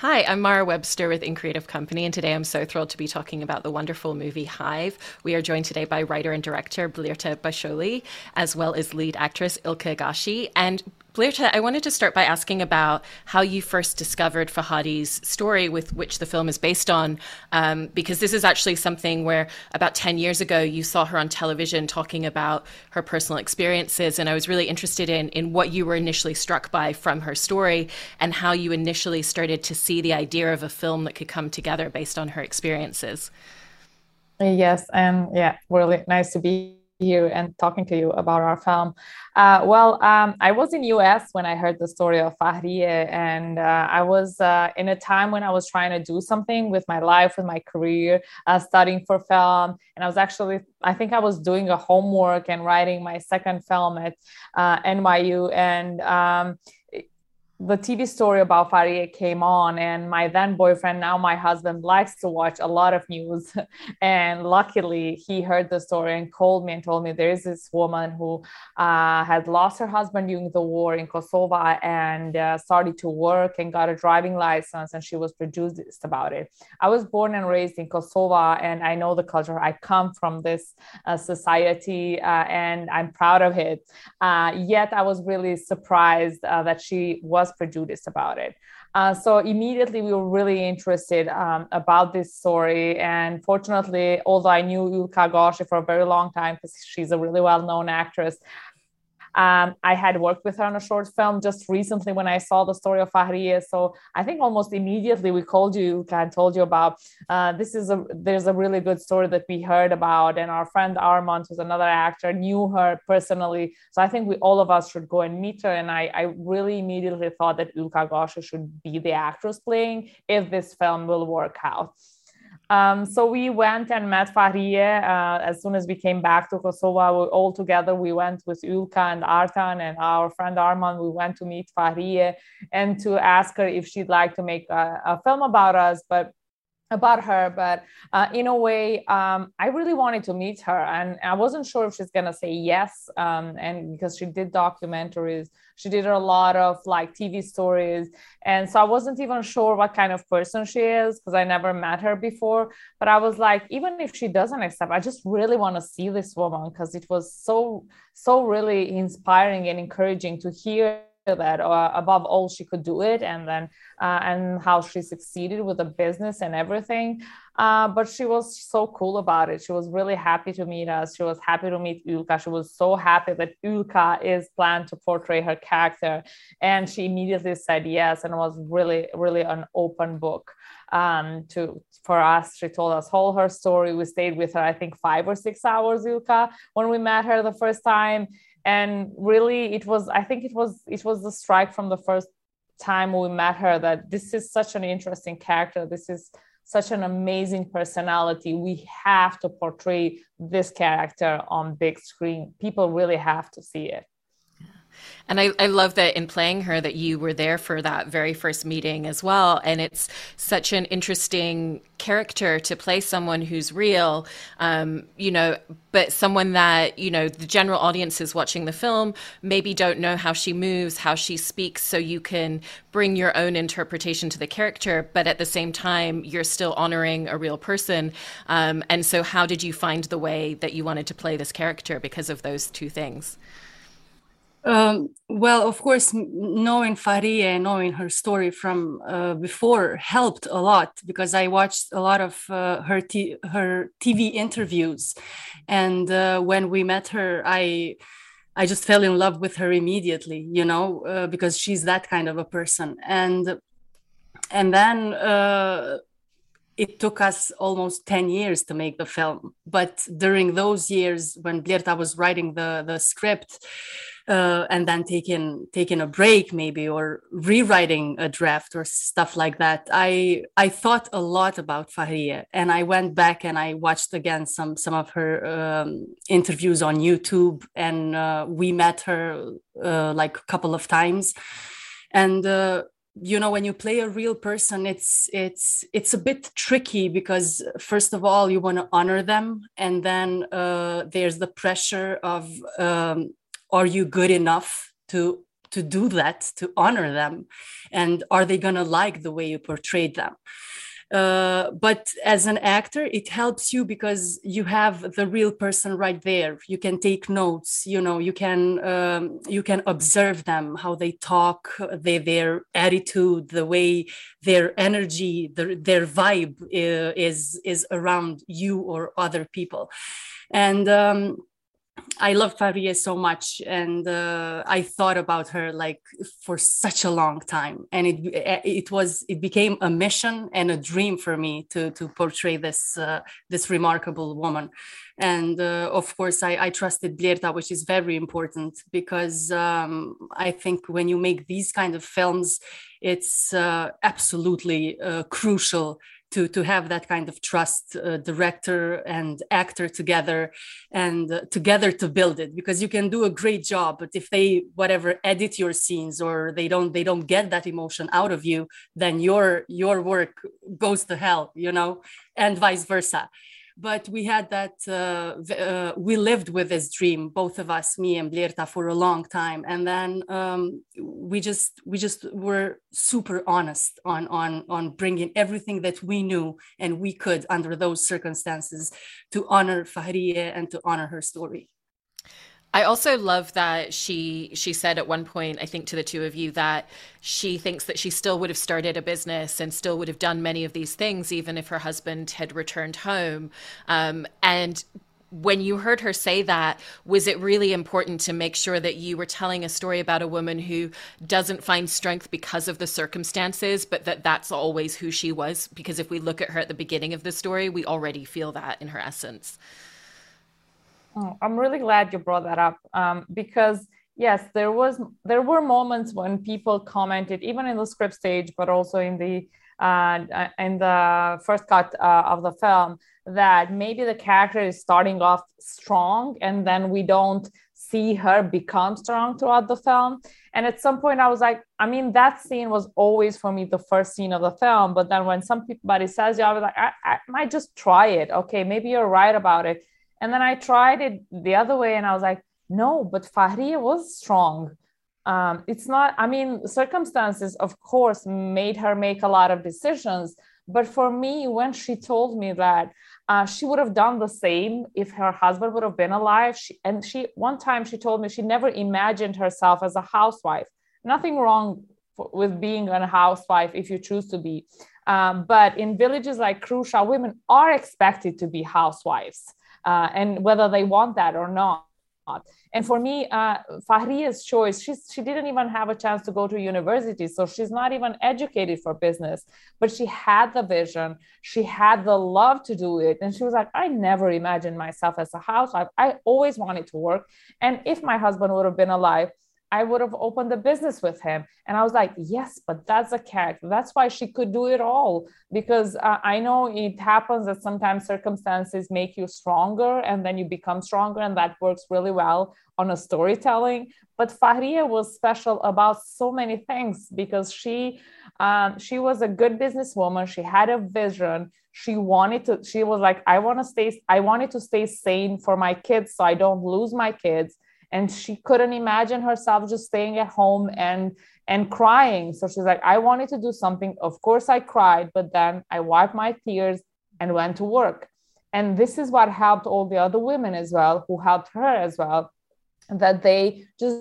Hi, I'm Mara Webster with In Creative Company, and today I'm so thrilled to be talking about the wonderful movie Hive. We are joined today by writer and director Blerta Basholli, as well as lead actress Yllka Gashi. And Blerta, I wanted to start by asking about how you first discovered Fahriye's story, with which the film is based on, um, because this is actually something where about 10 years ago you saw her on television talking about her personal experiences. And I was really interested in, in what you were initially struck by from her story and how you initially started to see the idea of a film that could come together based on her experiences. Yes, and yeah, really nice to be here and talking to you about our film. Uh, well, um, I was in US when I heard the story of Fahriye, and uh, I was uh, in a time when I was trying to do something with my life, with my career, uh, studying for film, and I was actually, I think I was doing a homework and writing my second film at uh, NYU, and um, the TV story about Fahriye came on, and my then boyfriend, now my husband, likes to watch a lot of news. and luckily, he heard the story and called me and told me there is this woman who uh, had lost her husband during the war in Kosovo and uh, started to work and got a driving license, and she was produced about it. I was born and raised in Kosovo, and I know the culture. I come from this uh, society, uh, and I'm proud of it. Uh, yet, I was really surprised uh, that she was prejudiced about it. Uh, so immediately we were really interested um, about this story. And fortunately, although I knew Yllka Gashi for a very long time because she's a really well-known actress, um, I had worked with her on a short film just recently when I saw the story of Fahriye. So I think almost immediately we called you and told you about uh, this is a there's a really good story that we heard about, and our friend Armand, who's another actor, knew her personally. So I think we all of us should go and meet her. And I, I really immediately thought that Yllka Gashi should be the actress playing if this film will work out. Um, so we went and met Fahriye uh, as soon as we came back to Kosovo. All together, we went with Yllka and Artan and our friend Arman. We went to meet Fahriye and to ask her if she'd like to make a, a film about us. But about her, but uh, in a way, um, I really wanted to meet her, and I wasn't sure if she's gonna say yes. Um, and because she did documentaries, she did a lot of like TV stories, and so I wasn't even sure what kind of person she is because I never met her before. But I was like, even if she doesn't accept, I just really want to see this woman because it was so so really inspiring and encouraging to hear that uh, above all she could do it and then uh, and how she succeeded with the business and everything. Uh, but she was so cool about it. She was really happy to meet us. She was happy to meet Yllka she was so happy that Yllka is planned to portray her character. And she immediately said yes and was really really an open book. Um, to for us she told us all her story. We stayed with her i think five or six hours Yllka when we met her the first time and really it was i think it was it was the strike from the first time we met her that this is such an interesting character. This is such an amazing personality. We have to portray this character on big screen. People really have to see it and I, I love that in playing her that you were there for that very first meeting as well. And it's such an interesting character to play someone who's real, um, you know, but someone that, you know, the general audience is watching the film maybe don't know how she moves, how she speaks, so you can bring your own interpretation to the character, but at the same time, you're still honoring a real person. Um, and so, how did you find the way that you wanted to play this character because of those two things? Um, well, of course, knowing Fahriye and knowing her story from uh, before helped a lot because I watched a lot of uh, her her TV interviews, and uh, when we met her, I I just fell in love with her immediately, you know, uh, because she's that kind of a person, and and then uh, it took us almost 10 years to make the film. But during those years when Blerta was writing the the script uh, and then taking taking a break maybe or rewriting a draft or stuff like that i i thought a lot about fahriye and i went back and i watched again some some of her um, interviews on youtube and uh, we met her uh, like a couple of times. And uh, you know when you play a real person it's it's it's a bit tricky because first of all you want to honor them and then uh, there's the pressure of um, are you good enough to to do that to honor them? And are they going to like the way you portrayed them? Uh, but as an actor it helps you because you have the real person right there. You can take notes you know you can um, you can observe them how they talk they, their attitude the way their energy their, their vibe uh, is is around you or other people. And um, I love Fahriye so much, and uh, I thought about her like for such a long time, and it it was it became a mission and a dream for me to to portray this uh, this remarkable woman, and uh, of course I, I trusted Blerta, which is very important because um, I think when you make these kind of films, it's uh, absolutely uh, crucial to to have that kind of trust uh, director and actor together and uh, together to build it because you can do a great job but if they whatever edit your scenes or they don't they don't get that emotion out of you then your your work goes to hell you know and vice versa but we had that uh, uh, we lived with this dream both of us me and Blerta for a long time. And then um, we just we just were super honest on on on bringing everything that we knew and we could under those circumstances to honor Fahriye and to honor her story I also love that she she said at one point, I think to the two of you, that she thinks that she still would have started a business and still would have done many of these things even if her husband had returned home. Um, and when you heard her say that, was it really important to make sure that you were telling a story about a woman who doesn't find strength because of the circumstances, but that that's always who she was? Because if we look at her at the beginning of the story, we already feel that in her essence. Oh, I'm really glad you brought that up um, because yes, there was there were moments when people commented, even in the script stage, but also in the uh, in the first cut uh, of the film, that maybe the character is starting off strong, and then we don't see her become strong throughout the film. And at some point, I was like, I mean, that scene was always for me the first scene of the film. But then when somebody says, "Yeah," I was like, I, I might just try it. Okay, maybe you're right about it and then I tried it the other way and I was like, no, but Fahriye was strong. Um, it's not, I mean, circumstances, of course, made her make a lot of decisions. But for me, when she told me that uh, she would have done the same if her husband would have been alive, she, and she one time she told me she never imagined herself as a housewife. Nothing wrong for, with being a housewife if you choose to be. Um, but in villages like Krusha, women are expected to be housewives uh, and whether they want that or not. And for me, uh, Fahriye's choice, she's, she didn't even have a chance to go to university. So she's not even educated for business, but she had the vision. She had the love to do it. And she was like, I never imagined myself as a housewife. I always wanted to work. And if my husband would have been alive, I would have opened a business with him. And I was like, yes, but that's a character. That's why she could do it all. Because uh, I know it happens that sometimes circumstances make you stronger and then you become stronger. And that works really well on a storytelling. But Fahriye was special about so many things because she, um, she was a good businesswoman. She had a vision. She wanted to, she was like, I want to stay, I wanted to stay sane for my kids so I don't lose my kids and she couldn't imagine herself just staying at home and and crying. So she's like i wanted to do something. Of course i cried but then i wiped my tears and went to work. And this is what helped all the other women as well who helped her as well that they just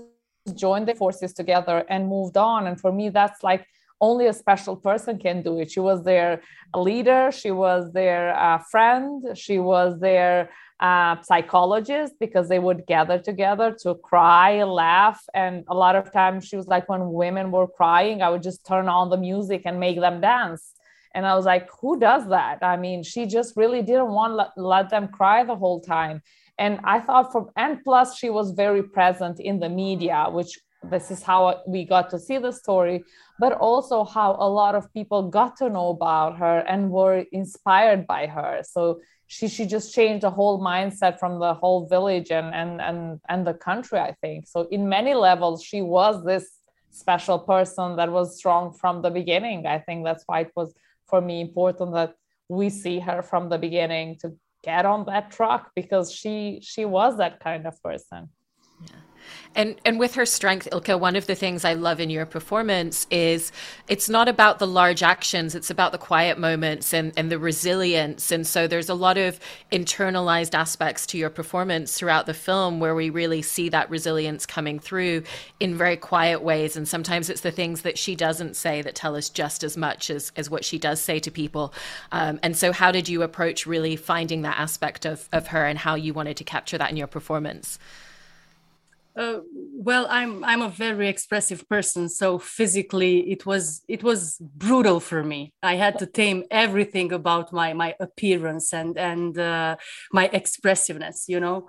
joined their forces together and moved on. And for me that's like only a special person can do it. She was their leader. She was their uh, friend. She was their uh, psychologists because they would gather together to cry, laugh. And a lot of times she was like, when women were crying, I would just turn on the music and make them dance. And I was like, who does that? I mean, she just really didn't want to let, let them cry the whole time. And I thought from, and plus she was very present in the media, which this is how we got to see the story, but also how a lot of people got to know about her and were inspired by her. So she she just changed the whole mindset from the whole village and and and and the country i think. So in many levels she was this special person that was strong from the beginning. I think that's why it was for me important that we see her from the beginning to get on that truck because she she was that kind of person. Yeah And and with her strength, Yllka, one of the things I love in your performance is it's not about the large actions, it's about the quiet moments and, and the resilience. And so there's a lot of internalized aspects to your performance throughout the film where we really see that resilience coming through in very quiet ways. And sometimes it's the things that she doesn't say that tell us just as much as, as what she does say to people. Um, and so how did you approach really finding that aspect of, of her and how you wanted to capture that in your performance? Uh, well, I'm I'm a very expressive person, so physically it was it was brutal for me. I had to tame everything about my my appearance and and uh, my expressiveness, you know.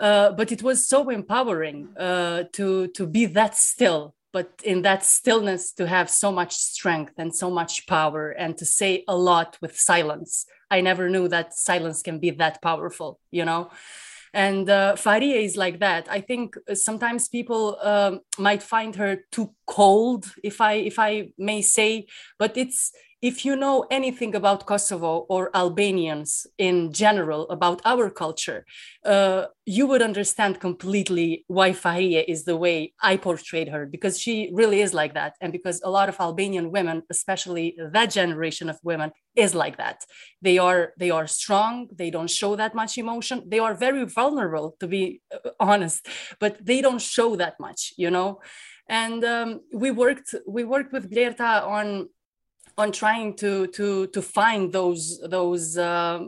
Uh, but it was so empowering uh, to to be that still, but in that stillness to have so much strength and so much power and to say a lot with silence. I never knew that silence can be that powerful, you know and uh, Fahriye is like that. I think sometimes people um, might find her too cold, if I if I may say, but it's if you know anything about Kosovo or Albanians in general, about our culture, uh, you would understand completely why Fahriye is the way I portrayed her, because she really is like that. And because a lot of Albanian women, especially that generation of women, is like that. They are they are strong, they don't show that much emotion. They are very vulnerable, to be uh, honest, but they don't show that much, you know. And um, we worked we worked with Blerta on on trying to to to find those those uh,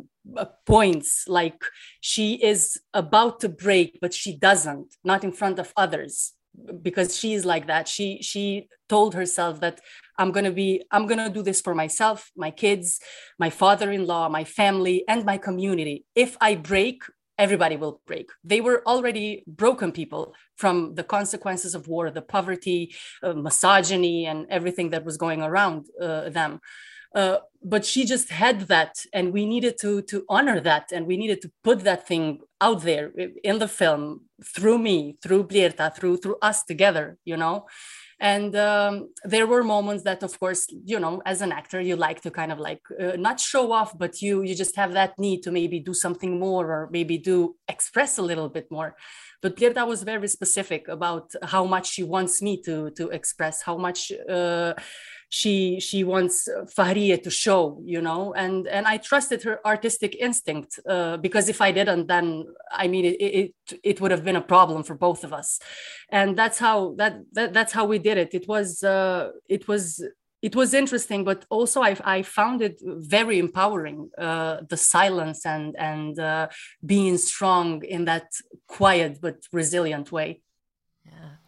points like she is about to break but she doesn't not in front of others because she is like that. She she told herself that i'm going to be i'm going to do this for myself my kids my father-in-law my family and my community. If i break everybody will break. They were already broken people from the consequences of war, the poverty, uh, misogyny, and everything that was going around uh, them. Uh, but she just had that, and we needed to to honor that, and we needed to put that thing out there in the film through me, through Blerta, through through us together, you know and um, there were moments that of course you know as an actor you like to kind of like uh, not show off but you you just have that need to maybe do something more or maybe do express a little bit more. But Blerta was very specific about how much she wants me to to express how much uh, she she wants Fahriye to show, you know, and and I trusted her artistic instinct uh, because if I didn't, then I mean it, it it would have been a problem for both of us, and that's how that, that that's how we did it. It was uh, it was it was interesting, but also I, I found it very empowering. Uh, the silence and and uh, being strong in that quiet but resilient way.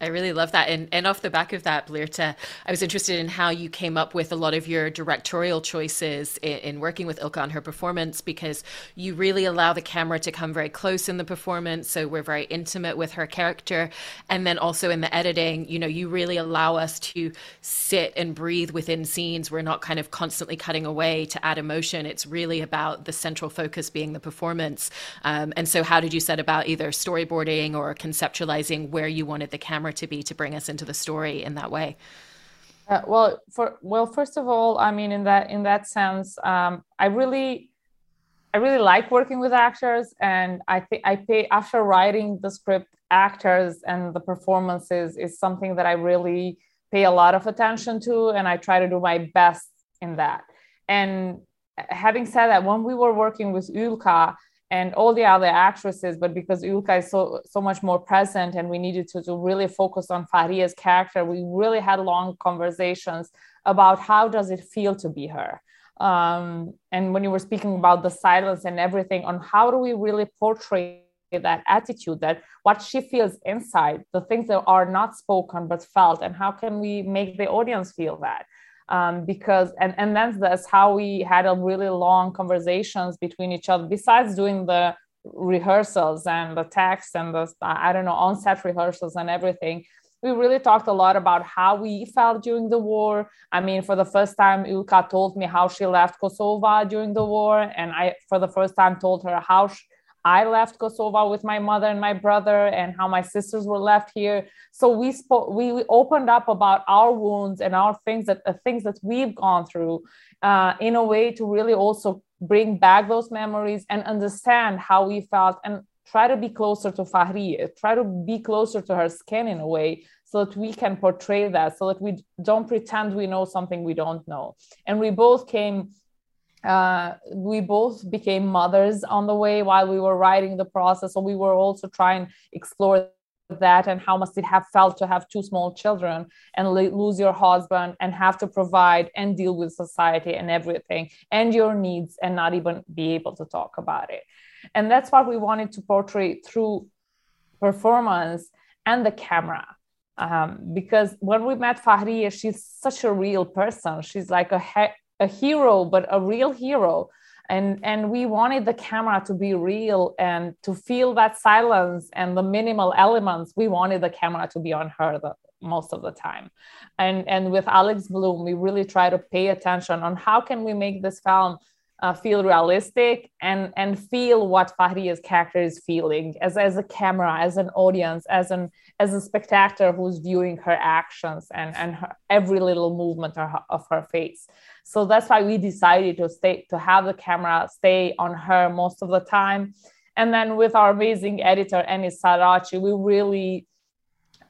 I really love that. And, and off the back of that, Blerta, I was interested in how you came up with a lot of your directorial choices in, in, working with Yllka on her performance, because you really allow the camera to come very close in the performance. So we're very intimate with her character. And then also in the editing, you know, you really allow us to sit and breathe within scenes. We're not kind of constantly cutting away to add emotion. It's really about the central focus being the performance. Um, and so, how did you set about either storyboarding or conceptualizing where you wanted the camera to be to bring us into the story in that way? Uh, well, for well, first of all, I mean, in that in that sense, um, I really, I really like working with actors, and I think I pay after writing the script, actors and the performances is something that I really pay a lot of attention to, and I try to do my best in that. And having said that, when we were working with Yllka, and all the other actresses, but because Yllka is so so much more present and we needed to, to really focus on Fahriye's character, we really had long conversations about how does it feel to be her. Um, and when you were speaking about the silence and everything, on how do we really portray that attitude, that what she feels inside, the things that are not spoken but felt, and how can we make the audience feel that? Um, because and and that's that's how we had a really long conversations between each other besides doing the rehearsals and the text and the i don't know on set rehearsals and everything we really talked a lot about how we felt during the war. I mean, for the first time, Yllka told me how she left Kosovo during the war, and I, for the first time, told her how I left Kosovo with my mother and my brother, and how my sisters were left here. So we spoke, we, we opened up about our wounds and our things that the things that we've gone through, uh, in a way to really also bring back those memories and understand how we felt. And try to be closer to Fahriye, try to be closer to her skin in a way so that we can portray that, so that we don't pretend we know something we don't know. And we both came, uh, we both became mothers on the way while we were writing the process. So we were also trying to explore that and how must it have felt to have two small children and lose your husband and have to provide and deal with society and everything and your needs and not even be able to talk about it and that's what we wanted to portray through performance and the camera um, because when we met Fahriye, she's such a real person. She's like a, he- a hero, but a real hero. And, and we wanted the camera to be real and to feel that silence and the minimal elements. We wanted the camera to be on her the, most of the time. And, and with Alex bloom we really try to pay attention on how can we make this film uh, feel realistic and and feel what Fahriye's character is feeling as as a camera, as an audience, as an as a spectator who's viewing her actions and and her, every little movement of her, of her face. So that's why we decided to stay to have the camera stay on her most of the time. And then with our amazing editor Enis Sarachi, we really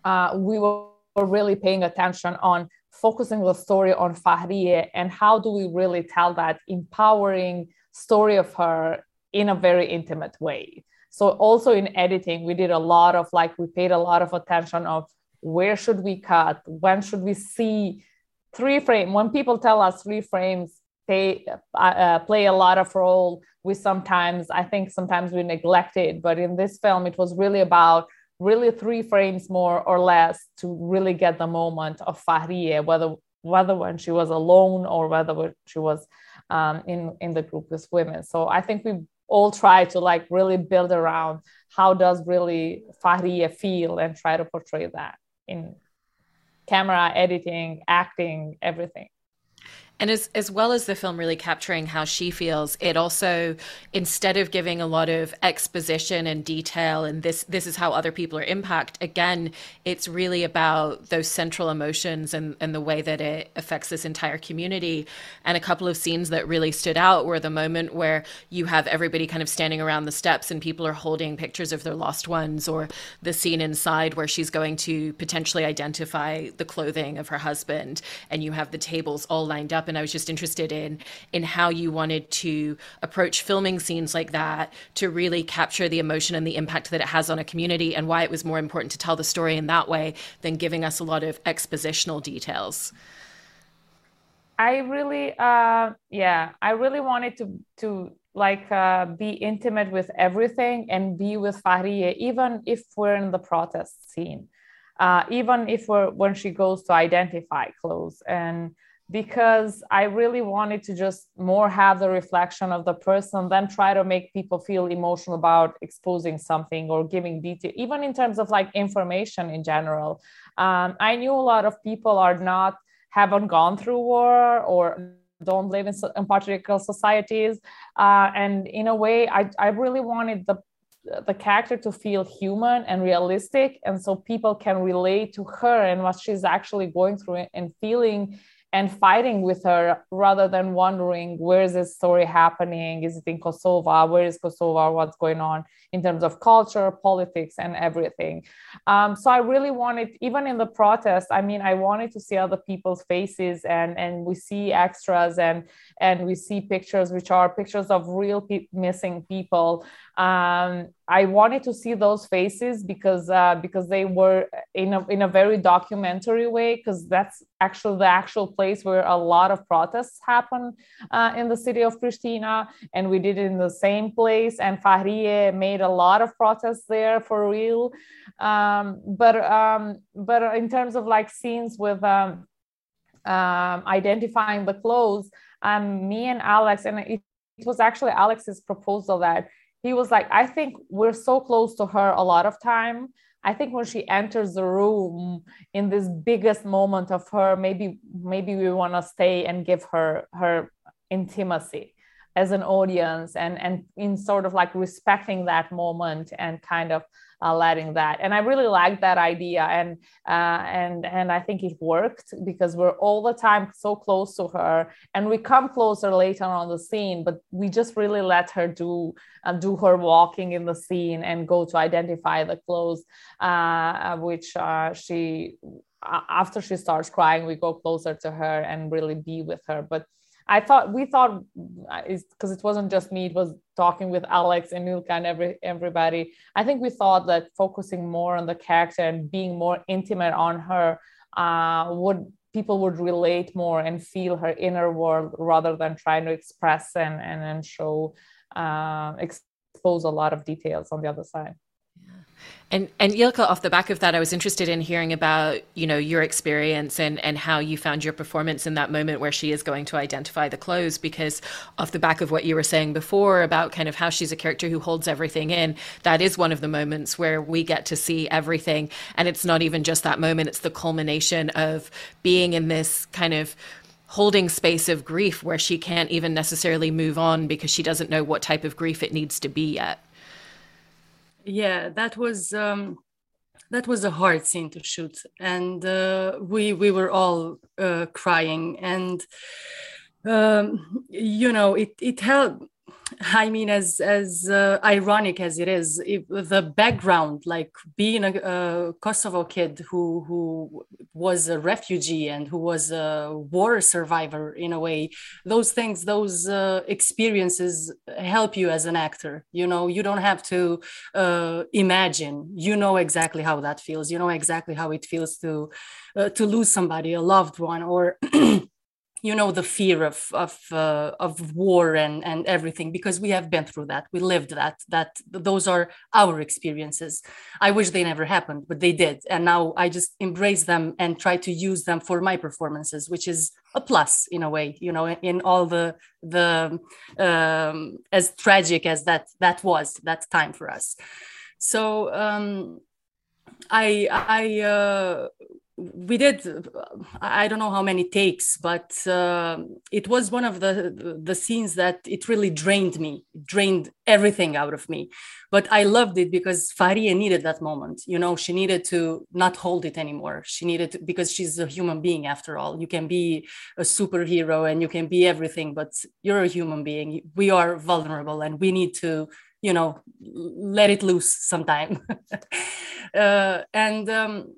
uh, we were really paying attention on focusing the story on Fahriye and how do we really tell that empowering story of her in a very intimate way. So also in editing, we did a lot of like we paid a lot of attention of where should we cut, when should we see three frame. When people tell us three frames, they uh, uh, play a lot of role. We sometimes, I think, sometimes we neglect it, but in this film, it was really about really three frames more or less to really get the moment of Fahriye, whether whether when she was alone or whether she was um, in in the group with women. So I think we all try to like really build around how does really Fahriye feel and try to portray that in camera, editing, acting, everything. And as, as well as the film really capturing how she feels, it also, instead of giving a lot of exposition and detail and this this is how other people are impacted, again, it's really about those central emotions and, and the way that it affects this entire community. And a couple of scenes that really stood out were the moment where you have everybody kind of standing around the steps and people are holding pictures of their lost ones, or the scene inside where she's going to potentially identify the clothing of her husband, and you have the tables all lined up up and I was just interested in in how you wanted to approach filming scenes like that to really capture the emotion and the impact that it has on a community and why it was more important to tell the story in that way than giving us a lot of expositional details. I really uh yeah, I really wanted to to like uh, be intimate with everything and be with Fahriye, even if we're in the protest scene, uh, even if we're when she goes to identify clothes and because I really wanted to just more have the reflection of the person than try to make people feel emotional about exposing something or giving detail, even in terms of like information in general. Um, I knew a lot of people are not, haven't gone through war or don't live in, in patriarchal societies. Uh, and in a way, I, I really wanted the the character to feel human and realistic and so people can relate to her and what she's actually going through and feeling and fighting with her rather than wondering where is this story happening? Is it in kosovo? Where is kosovo? What's going on in terms of culture politics and everything? Um, so i really wanted even in the protest i mean i wanted to see other people's faces and and we see extras and and we see pictures which are pictures of real pe- missing people. Um, I wanted to see those faces because uh, because they were in a in a very documentary way because that's actually the actual place where a lot of protests happen uh, in the city of Pristina, and we did it in the same place. And Fahriye made a lot of protests there for real, um, but um, but in terms of like scenes with um, um identifying the clothes, um, me and Alex, and it, it was actually Alex's proposal that he was like, I think we're so close to her a lot of time. I think when she enters the room in this biggest moment of her, maybe maybe we want to stay and give her her intimacy as an audience and and in sort of like respecting that moment and kind of uh, letting that. And i really liked that idea and uh, and and i think it worked because we're all the time so close to her and we come closer later on the scene but we just really let her do uh, do her walking in the scene and go to identify the clothes uh, which uh, she after she starts crying we go closer to her and really be with her. But I thought we thought because uh, it wasn't just me, it was talking with Alex and Yllka and every everybody. I think we thought that focusing more on the character and being more intimate on her uh, would people would relate more and feel her inner world rather than trying to express and and, and show uh, expose a lot of details on the other side. And and Yllka, off the back of that, I was interested in hearing about you know your experience and and how you found your performance in that moment where she is going to identify the clothes. Because off the back of what you were saying before about kind of how she's a character who holds everything in, that is one of the moments where we get to see everything, and it's not even just that moment; it's the culmination of being in this kind of holding space of grief where she can't even necessarily move on because she doesn't know what type of grief it needs to be yet yeah that was um that was a hard scene to shoot. And uh, we we were all uh, crying. And um, you know it it helped I mean, as as uh, ironic as it is, if the background, like being a, a, Kosovo kid who who was a refugee and who was a war survivor in a way, those things, those uh, experiences help you as an actor. You know, you don't have to uh, imagine. You know exactly how that feels. You know exactly how it feels to uh, to lose somebody, a loved one, or you know the fear of of uh, of war and and everything because we have been through that. We lived that that those are our experiences. I wish they never happened but they did. And now i just embrace them and try to use them for my performances which is a plus in a way you know in all the the um, as tragic as that that was that time for us. So um I I uh, we did i don't know how many takes but uh, it was one of the the scenes that it really drained me drained everything out of me. But i loved it because fahriye needed that moment you know she needed to not hold it anymore. She needed to, because she's a human being after all. You can be a superhero and you can be everything but you're a human being. We are vulnerable and we need to you know let it loose sometime. Uh, and um,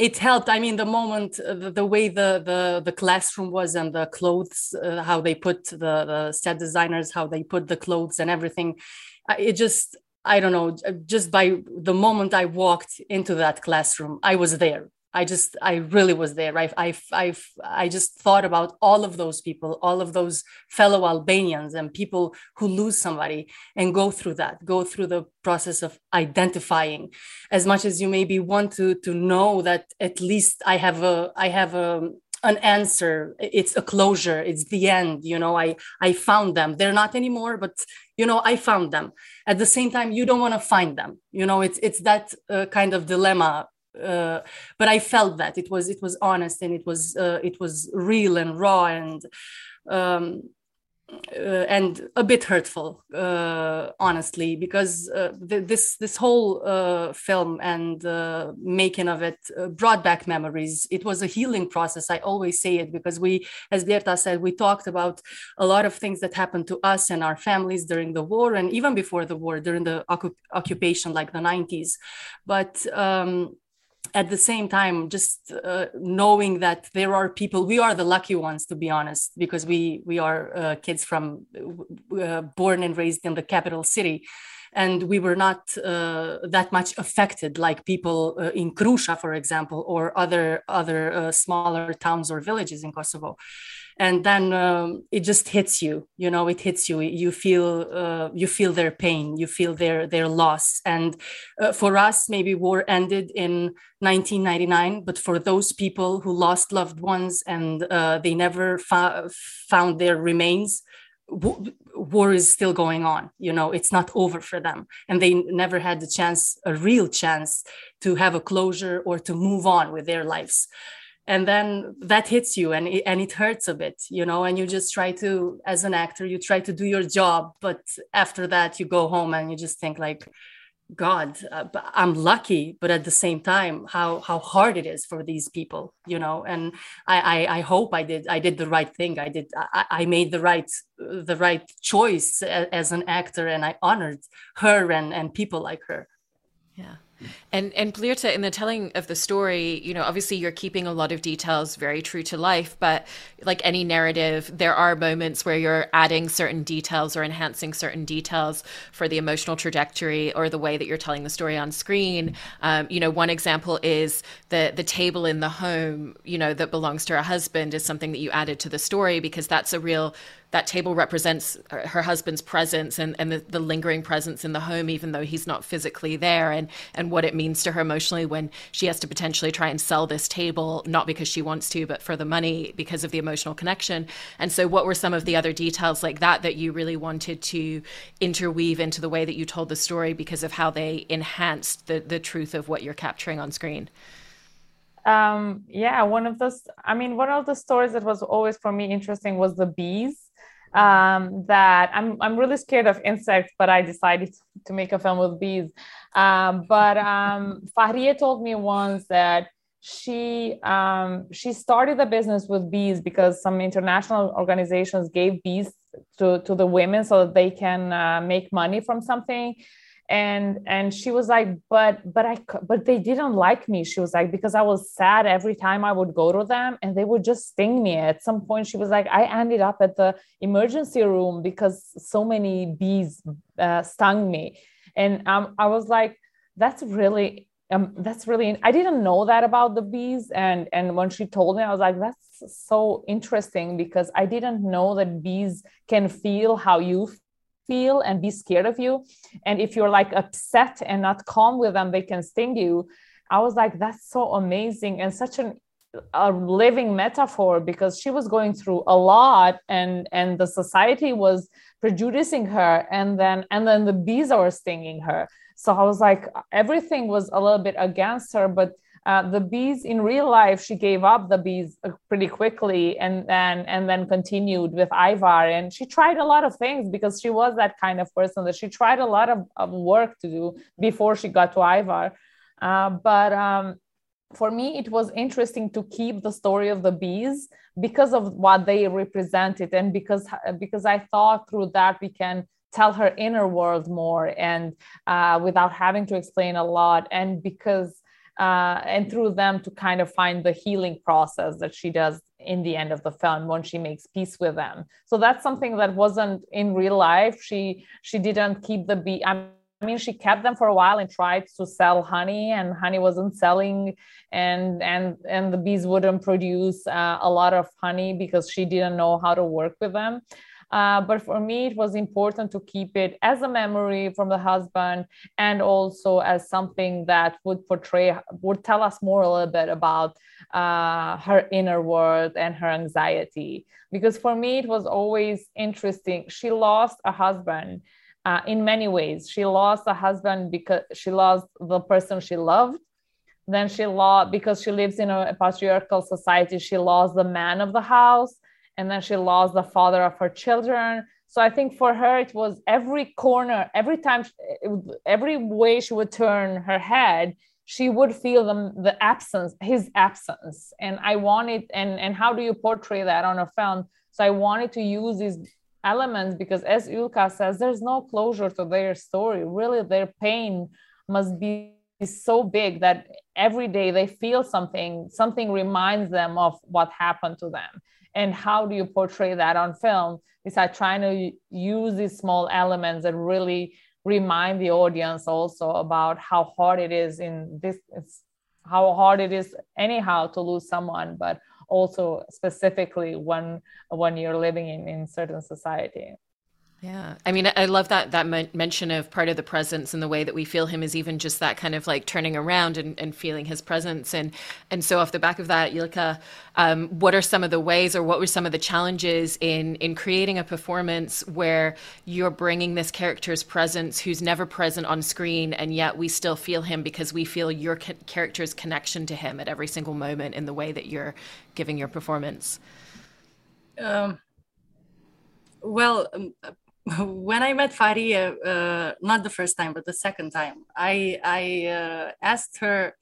it helped. I mean the moment uh, the, the, way the, the the classroom was and the clothes uh, how they put the, the set designers how they put the clothes and everything it just i don't know just by the moment i walked into that classroom i was there I just, I really was there. I, I, I, I just thought about all of those people, all of those fellow Albanians and people who lose somebody and go through that, go through the process of identifying. As much as you maybe want to to know that at least I have a, I have a an answer. It's a closure. It's the end you know i i found them. They're not anymore but you know i found them. At the same time you don't want to find them. You know it's it's that uh, kind of dilemma uh, but I felt that it was it was honest and it was uh, it was real and raw and um, uh, and a bit hurtful, uh, honestly, because uh, th- this this whole uh, film and making of it brought back memories. It was a healing process. I always say it because we, as Blerta said, we talked about a lot of things that happened to us and our families during the war and even before the war, during the occupation, like the 90s. But um, at the same time just uh, knowing that there are people we are the lucky ones to be honest because we we are uh, kids from uh, born and raised in the capital city. And we were not uh, that much affected like people uh, in Krusha for example or other other uh, smaller towns or villages in Kosovo and then um, it just hits you you know it hits you. You feel uh, you feel their pain you feel their their loss. And uh, for us maybe war ended in 1999 but for those people who lost loved ones and uh, they never found their remains war is still going on you know it's not over for them. And they never had the chance a real chance to have a closure or to move on with their lives and then that hits you and it, and it hurts a bit you know and you just try to as an actor you try to do your job but after that you go home and you just think like god uh, i'm lucky but at the same time how how hard it is for these people you know? And I, I i, hope i did i did the right thing. I did i, I made the right the right choice as an actor and i honored her and and people like her. Yeah and and Blerta, in the telling of the story, you know, obviously you're keeping a lot of details very true to life, but like any narrative, there are moments where you're adding certain details or enhancing certain details for the emotional trajectory or the way that you're telling the story on screen. Um, you know, one example is the the table in the home, you know, that belongs to her husband is something that you added to the story because that's a real that table represents uh, her husband's presence and, and the, the lingering presence in the home, even though he's not physically there, and, and what it means to her emotionally when she has to potentially try and sell this table, not because she wants to, but for the money because of the emotional connection. And so, what were some of the other details like that that you really wanted to interweave into the way that you told the story because of how they enhanced the, the truth of what you're capturing on screen? Um, yeah, one of those, I mean, one of the stories that was always for me interesting was the bees um, that I'm, I'm really scared of insects, but I decided to make a film with bees. Um, but um, Fahriye told me once that she um, she started the business with bees because some international organizations gave bees to, to the women so that they can uh, make money from something and and she was like but but i but they didn't like me. She was like because i was sad every time i would go to them and they would just sting me. At some point she was like i ended up at the emergency room because so many bees uh, stung me. And um, i was like that's really um, that's really i didn't know that about the bees. And and when she told me i was like that's so interesting because i didn't know that bees can feel how you feel and be scared of you. And if you're like upset and not calm with them, they can sting you. I was like, that's so amazing and such an a living metaphor because she was going through a lot and and the society was prejudicing her and then and then the bees are stinging her so i was like everything was a little bit against her but uh, the bees in real life she gave up the bees uh, pretty quickly and then and then continued with ajvar. And she tried a lot of things because she was that kind of person that she tried a lot of, of work to do before she got to ajvar. Uh, but um, for me it was interesting to keep the story of the bees because of what they represented and because because i thought through that we can tell her inner world more and uh, without having to explain a lot. And because uh, and through them to kind of find the healing process that she does in the end of the film when she makes peace with them so that's something that wasn't in real life she she didn't keep the bee I mean, she kept them for a while and tried to sell honey, and honey wasn't selling, and and and the bees wouldn't produce uh, a lot of honey because she didn't know how to work with them. Uh, but for me, it was important to keep it as a memory from the husband and also as something that would portray, would tell us more a little bit about uh, her inner world and her anxiety. Because for me, it was always interesting. She lost a husband. Uh, in many ways, she lost a husband because she lost the person she loved then she lost because she lives in a patriarchal society she lost the man of the house and then she lost the father of her children. So i think for her it was every corner every time every way she would turn her head she would feel the, the absence his absence. And i wanted and and how do you portray that on a film? So i wanted to use these elements because as Yllka says there's no closure to their story. Really their pain must be so big that every day they feel something something reminds them of what happened to them and how do you portray that on film besides trying to use these small elements that really remind the audience also about how hard it is in this how hard it is anyhow to lose someone but also specifically when when you're living in in certain society yeah. I mean, I love that that mention of part of the presence and the way that we feel him is even just that kind of like turning around and, and feeling his presence. And and so off the back of that, Yllka, um, what are some of the ways or what were some of the challenges in in creating a performance where you're bringing this character's presence who's never present on screen and yet we still feel him because we feel your character's connection to him at every single moment in the way that you're giving your performance? Um, well, um, when I met Fahriye, uh, not the first time, but the second time, I I uh, asked her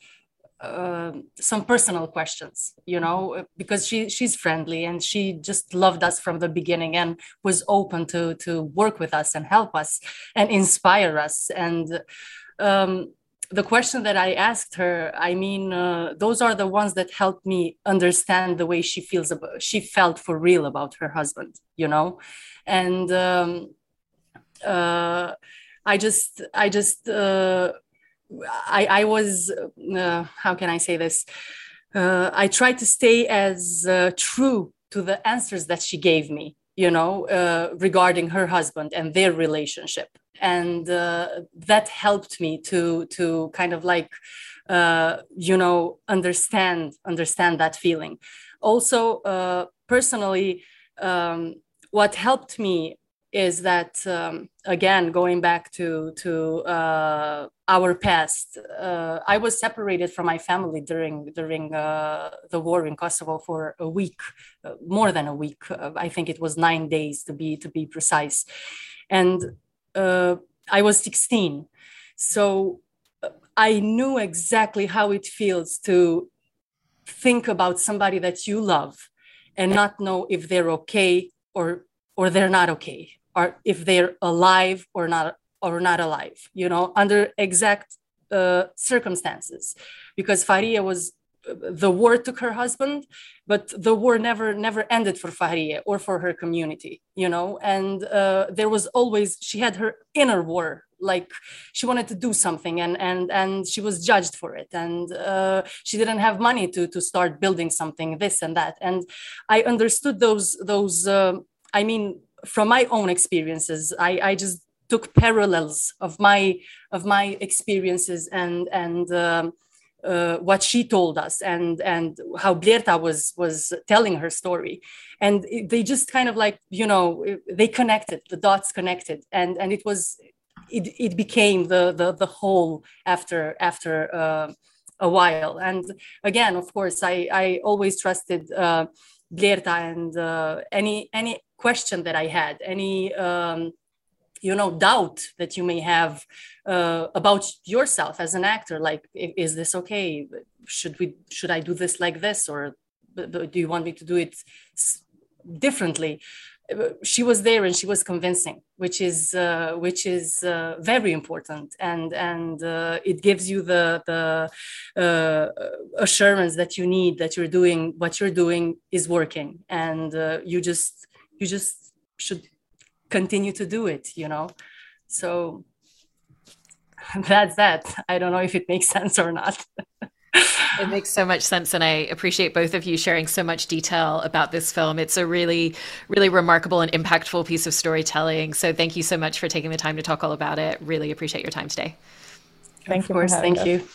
uh, some personal questions, you know, because she she's friendly and she just loved us from the beginning and was open to to work with us and help us and inspire us. And um, the question that I asked her, I mean, uh, those are the ones that helped me understand the way she feels about she felt for real about her husband, you know, and. Um, uh, I just I just uh, I I was uh, how can I say this? Uh, I tried to stay as uh, true to the answers that she gave me, you know, uh, regarding her husband and their relationship, and that helped me to to kind of like you know understand understand that feeling. Also, personally. Um, what helped me is that um, again going back to to uh, our past uh, i was separated from my family during during uh, the war in kosovo for a week uh, more than a week. Uh, i think it was nine days to be to be precise. And uh, i was 16 so i knew exactly how it feels to think about somebody that you love and not know if they're okay or or they're not okay or if they're alive or not or not alive you know under exact uh, circumstances. Because Fahriye was the war took her husband but the war never never ended for Fahriye or for her community you know? And uh, there was always she had her inner war like she wanted to do something and and and she was judged for it. And uh, she didn't have money to to start building something this and that. And i understood those those uh, i mean from my own experiences i i just took parallels of my of my experiences and and um, uh, what she told us and and how Blerta was was telling her story. And it, they just kind of like you know they connected the dots connected. And and it was it, it became the, the the whole after after uh, a while. And again of course i i always trusted uh, Blerta and uh, any any question that I had, any um, you know doubt that you may have uh, about yourself as an actor, like is this okay? Should we should I do this like this, or do you want me to do it differently? She was there and she was convincing which is uh, which is uh, very important. And and uh, it gives you the the uh, assurance that you need that you're doing what you're doing is working. And uh, you just you just should continue to do it you know? So that's that. I don't know if it makes sense or not it makes so much sense and i appreciate both of you sharing so much detail about this film. It's a really really remarkable and impactful piece of storytelling. So thank you so much for taking the time to talk all about it. Really appreciate your time today. Thank of you course. thank us. you